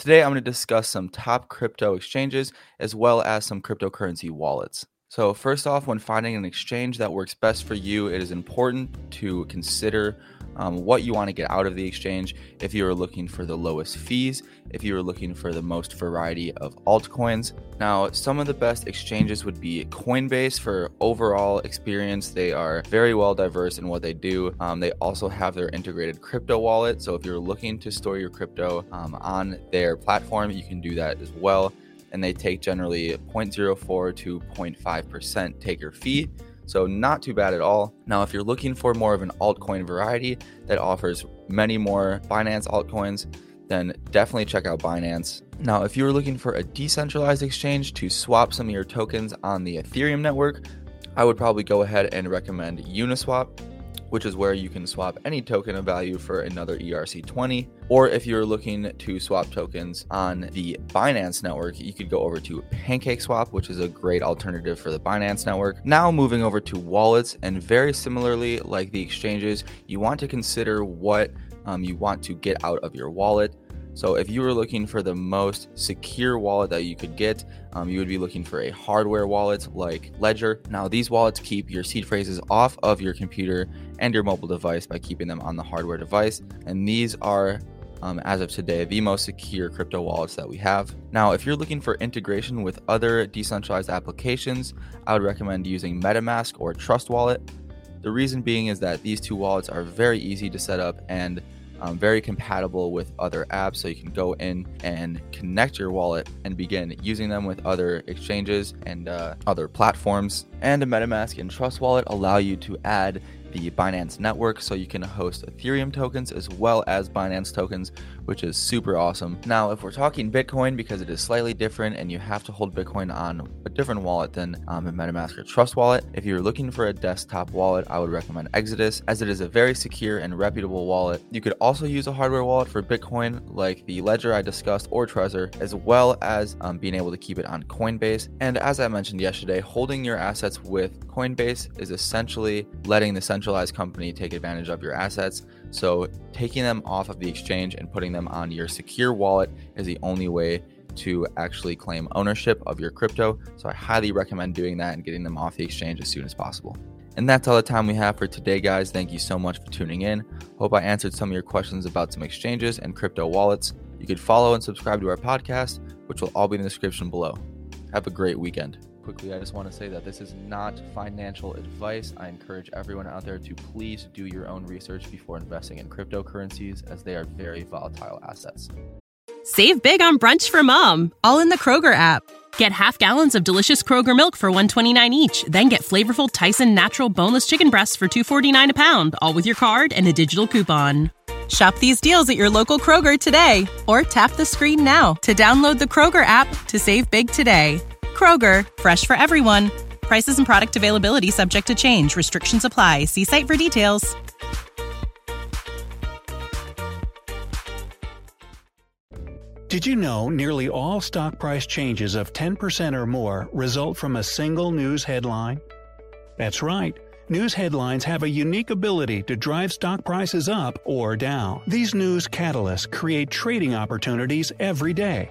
Today, I'm going to discuss some top crypto exchanges as well as some cryptocurrency wallets. So, first off, when finding an exchange that works best for you, it is important to consider um, what you want to get out of the exchange. If you are looking for the lowest fees, if you are looking for the most variety of altcoins. Now, some of the best exchanges would be Coinbase for overall experience. They are very well diverse in what they do. Um, they also have their integrated crypto wallet. So if you're looking to store your crypto um, on their platform, you can do that as well and they take generally 0.04 to 0.5% taker fee. So, not too bad at all. Now, if you're looking for more of an altcoin variety that offers many more Binance altcoins, then definitely check out Binance. Now, if you are looking for a decentralized exchange to swap some of your tokens on the Ethereum network, I would probably go ahead and recommend Uniswap which is where you can swap any token of value for another ERC20. Or if you're looking to swap tokens on the Binance network, you could go over to PancakeSwap, which is a great alternative for the Binance network. Now, moving over to wallets, and very similarly, like the exchanges, you want to consider what um, you want to get out of your wallet. So if you were looking for the most secure wallet that you could get, um, you would be looking for a hardware wallet like Ledger. Now, these wallets keep your seed phrases off of your computer and your mobile device by keeping them on the hardware device. And these are um, as of today, the most secure crypto wallets that we have. Now, if you're looking for integration with other decentralized applications, I would recommend using MetaMask or Trust Wallet. The reason being is that these two wallets are very easy to set up and um, very compatible with other apps. So you can go in and connect your wallet and begin using them with other exchanges and uh, other platforms. And a MetaMask and Trust Wallet allow you to add the Binance network so you can host Ethereum tokens as well as Binance tokens, which is super awesome. Now, if we're talking Bitcoin, because it is slightly different and you have to hold Bitcoin on a different wallet than um, a MetaMask or Trust wallet, if you're looking for a desktop wallet, I would recommend Exodus as it is a very secure and reputable wallet. You could also use a hardware wallet for Bitcoin like the Ledger I discussed or Trezor, as well as um, being able to keep it on Coinbase. And as I mentioned yesterday, holding your assets with Coinbase is essentially letting the centralized company take advantage of your assets. So, taking them off of the exchange and putting them on your secure wallet is the only way to actually claim ownership of your crypto. So, I highly recommend doing that and getting them off the exchange as soon as possible. And that's all the time we have for today, guys. Thank you so much for tuning in. Hope I answered some of your questions about some exchanges and crypto wallets. You could follow and subscribe to our podcast, which will all be in the description below. Have a great weekend quickly, I just want to say that this is not financial advice. I encourage everyone out there to please do your own research before investing in cryptocurrencies, as they are very volatile assets. Save big on brunch for mom, all in the Kroger app. Get half gallons of delicious Kroger milk for 129 each, then get flavorful Tyson natural boneless chicken breasts for 249 a pound, all with your card and a digital coupon. Shop these deals at your local Kroger today or tap the screen now to download the Kroger app to save big today. Kroger, fresh for everyone. Prices and product availability subject to change. Restrictions apply. See site for details. Did you know nearly all stock price changes of 10% or more result from a single news headline? That's right. News headlines have a unique ability to drive stock prices up or down. These news catalysts create trading opportunities every day.